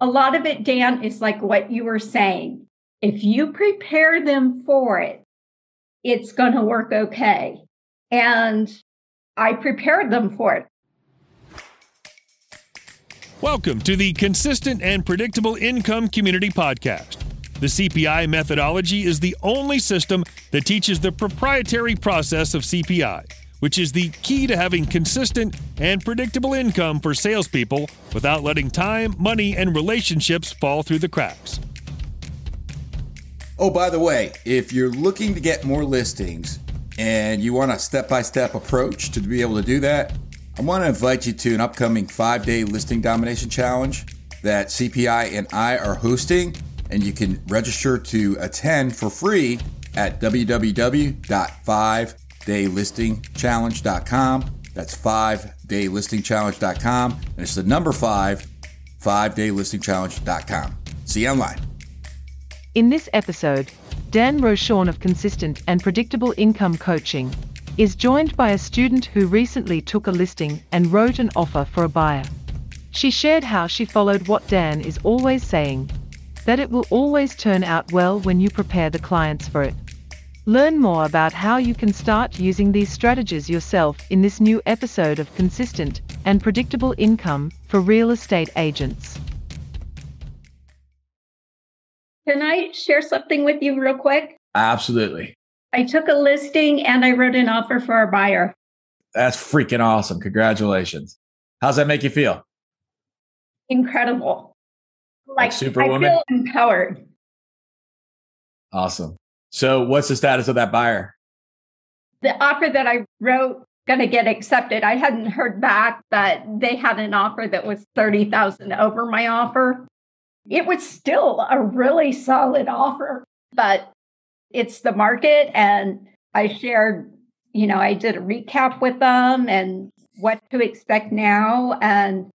A lot of it, Dan, is like what you were saying. If you prepare them for it, it's going to work okay. And I prepared them for it. Welcome to the Consistent and Predictable Income Community Podcast. The CPI methodology is the only system that teaches the proprietary process of CPI, which is the key to having consistent and predictable income for salespeople without letting time, money, and relationships fall through the cracks. Oh, by the way, if you're looking to get more listings and you want a step by step approach to be able to do that, I want to invite you to an upcoming five day listing domination challenge that CPI and I are hosting. And you can register to attend for free at www.5daylistingchallenge.com. That's 5daylistingchallenge.com. And it's the number five, 5daylistingchallenge.com. See you online. In this episode, Dan Rochon of Consistent and Predictable Income Coaching is joined by a student who recently took a listing and wrote an offer for a buyer. She shared how she followed what Dan is always saying that it will always turn out well when you prepare the clients for it. Learn more about how you can start using these strategies yourself in this new episode of Consistent and Predictable Income for Real Estate Agents. Can I share something with you real quick? Absolutely. I took a listing and I wrote an offer for a buyer. That's freaking awesome. Congratulations. How's that make you feel? Incredible. Like, like superwoman? I feel empowered. Awesome. So what's the status of that buyer? The offer that I wrote going to get accepted. I hadn't heard back, but they had an offer that was 30,000 over my offer. It was still a really solid offer, but it's the market. And I shared, you know, I did a recap with them and what to expect now. And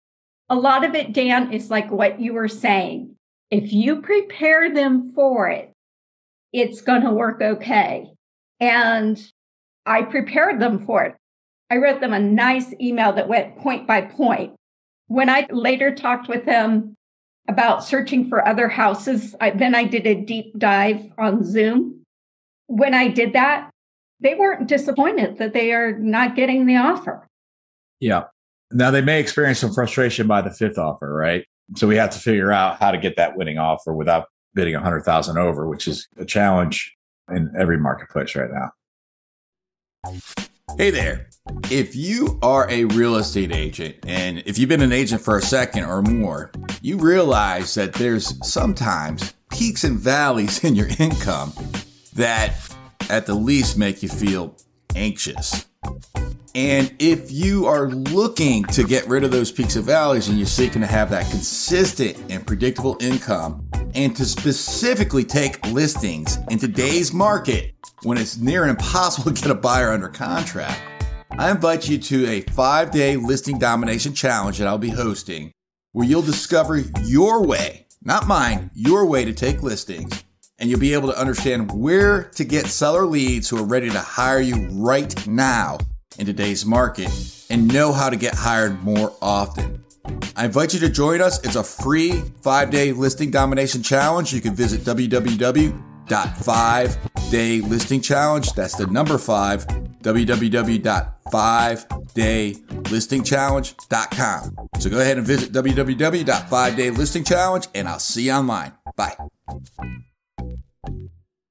a lot of it, Dan, is like what you were saying. If you prepare them for it, it's going to work okay. And I prepared them for it. I wrote them a nice email that went point by point. When I later talked with them about searching for other houses. I, then I did a deep dive on Zoom. When I did that, they weren't disappointed that they are not getting the offer. Yeah. Now they may experience some frustration by the fifth offer, right? So we have to figure out how to get that winning offer without bidding a hundred thousand over, which is a challenge in every marketplace right now. Hey there. If you are a real estate agent and if you've been an agent for a second or more, you realize that there's sometimes peaks and valleys in your income that at the least make you feel anxious. And if you are looking to get rid of those peaks and valleys and you're seeking to have that consistent and predictable income and to specifically take listings in today's market when it's near impossible to get a buyer under contract, I invite you to a five day listing domination challenge that I'll be hosting where you'll discover your way, not mine, your way to take listings. And you'll be able to understand where to get seller leads who are ready to hire you right now in today's market and know how to get hired more often. I invite you to join us. It's a free five day listing domination challenge. You can visit www.5daylistingchallenge. That's the number five, www.5daylistingchallenge.com. So go ahead and visit www.5daylistingchallenge and I'll see you online. Bye.